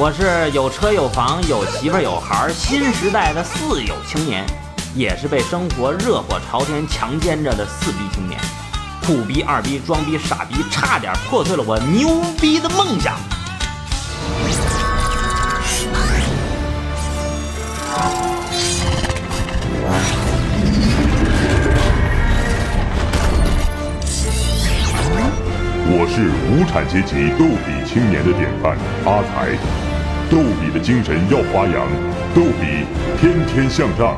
我是有车有房有媳妇儿有孩儿，新时代的四有青年，也是被生活热火朝天强奸着的四逼青年，苦逼、二逼、装逼、傻逼，差点破碎了我牛逼的梦想。我是无产阶级逗比青年的典范阿才，逗比的精神要发扬，逗比天天向上。